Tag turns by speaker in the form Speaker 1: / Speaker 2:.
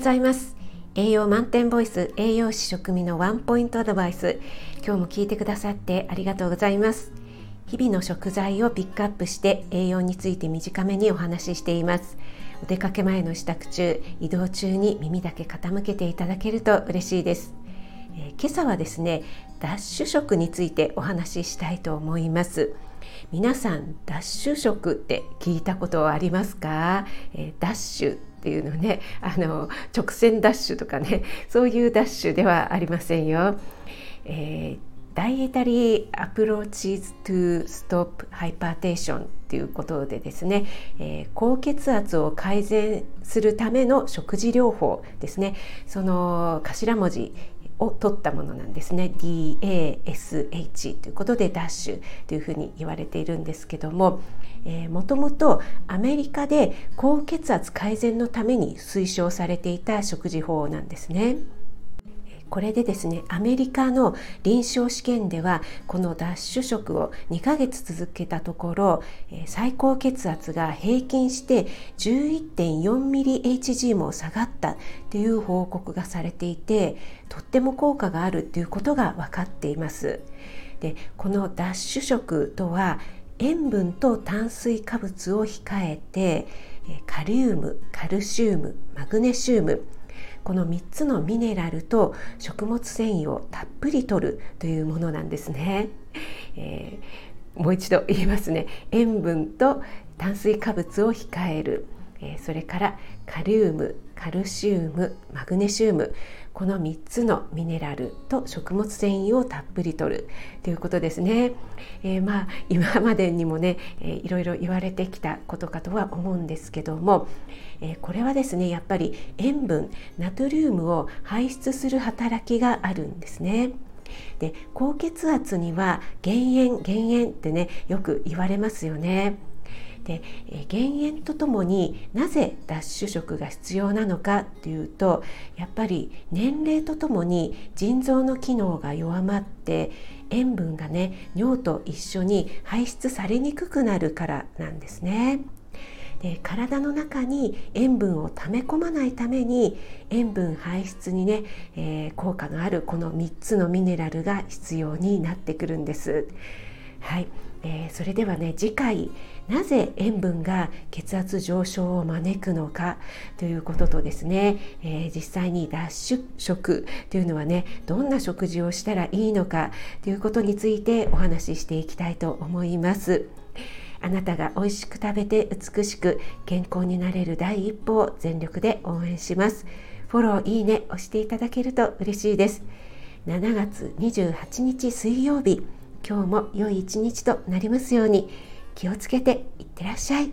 Speaker 1: ざいます。栄養満点ボイス栄養士食味のワンポイントアドバイス。今日も聞いてくださってありがとうございます。日々の食材をピックアップして栄養について短めにお話ししています。お出かけ前の支度中移動中に耳だけ傾けていただけると嬉しいです。え今朝はですねダッシュ食についてお話ししたいと思います。皆さんダッシュ食って聞いたことはありますか、えダッシュっていうのねあの直線ダッシュとかねそういうダッシュではありませんよ、えー Dietary Approaches to Stop Hypertension ということでですね、えー、高血圧を改善するための食事療法ですね。その頭文字を取ったものなんですね DASH ということでダッシュというふうに言われているんですけどももともとアメリカで高血圧改善のために推奨されていた食事法なんですね。これでですねアメリカの臨床試験ではこのダッシュ食を2ヶ月続けたところ最高血圧が平均して 11.4mHg も下がったという報告がされていてとっても効果があるということが分かっています。でこのダッシュ食とは塩分と炭水化物を控えてカリウムカルシウムマグネシウムこの3つのミネラルと食物繊維をたっぷり摂るというものなんですね。えー、もう一度言いますね塩分と炭水化物を控える、え、それからカリウムカルシウムマグネシウムこの3つのミネラルと食物繊維をたっぷりとるということですね。えー、まあ今までにもね、えー、いろいろ言われてきたことかとは思うんですけども、えー、これはですねやっぱり塩分ナトリウムを排出する働きがあるんですね。で高血圧には減塩減塩ってねよく言われますよね。で減塩とともになぜ脱脂食が必要なのかというとやっぱり年齢とともに腎臓の機能が弱まって塩分がね尿と一緒に排出されにくくなるからなんですね。で体の中に塩分を溜め込まないために塩分排出にね、えー、効果のあるこの3つのミネラルが必要になってくるんです。はい、えー、それではね次回なぜ塩分が血圧上昇を招くのかということとですね、えー、実際に脱脂食というのはねどんな食事をしたらいいのかということについてお話ししていきたいと思います。あなたが美味しく食べて美しく健康になれる第一歩を全力で応援します。フォロー、いいね押していただけると嬉しいです。7月28日水曜日今日も良い一日となりますように気をつけていってらっしゃい。